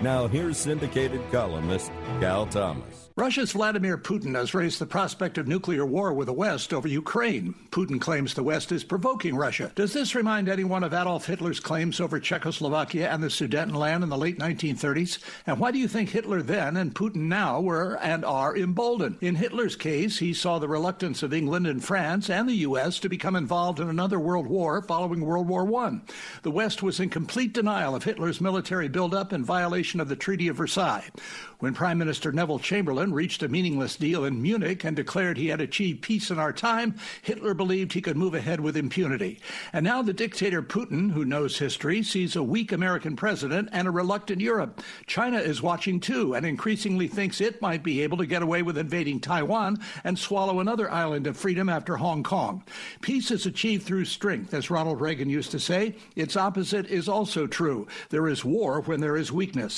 Now, here's syndicated columnist Cal Thomas. Russia's Vladimir Putin has raised the prospect of nuclear war with the West over Ukraine. Putin claims the West is provoking Russia. Does this remind anyone of Adolf Hitler's claims over Czechoslovakia and the Sudetenland in the late 1930s? And why do you think Hitler then and Putin now were and are emboldened? In Hitler's case, he saw the reluctance of England and France and the U.S. to become involved in another world war following World War I. The West was in complete denial of Hitler's military buildup in violation of the Treaty of Versailles. When Prime Minister Neville Chamberlain reached a meaningless deal in Munich and declared he had achieved peace in our time, Hitler believed he could move ahead with impunity. And now the dictator Putin, who knows history, sees a weak American president and a reluctant Europe. China is watching too and increasingly thinks it might be able to get away with invading Taiwan and swallow another island of freedom after Hong Kong. Peace is achieved through strength, as Ronald Reagan used to say. Its opposite is also true. There is war when there is weakness.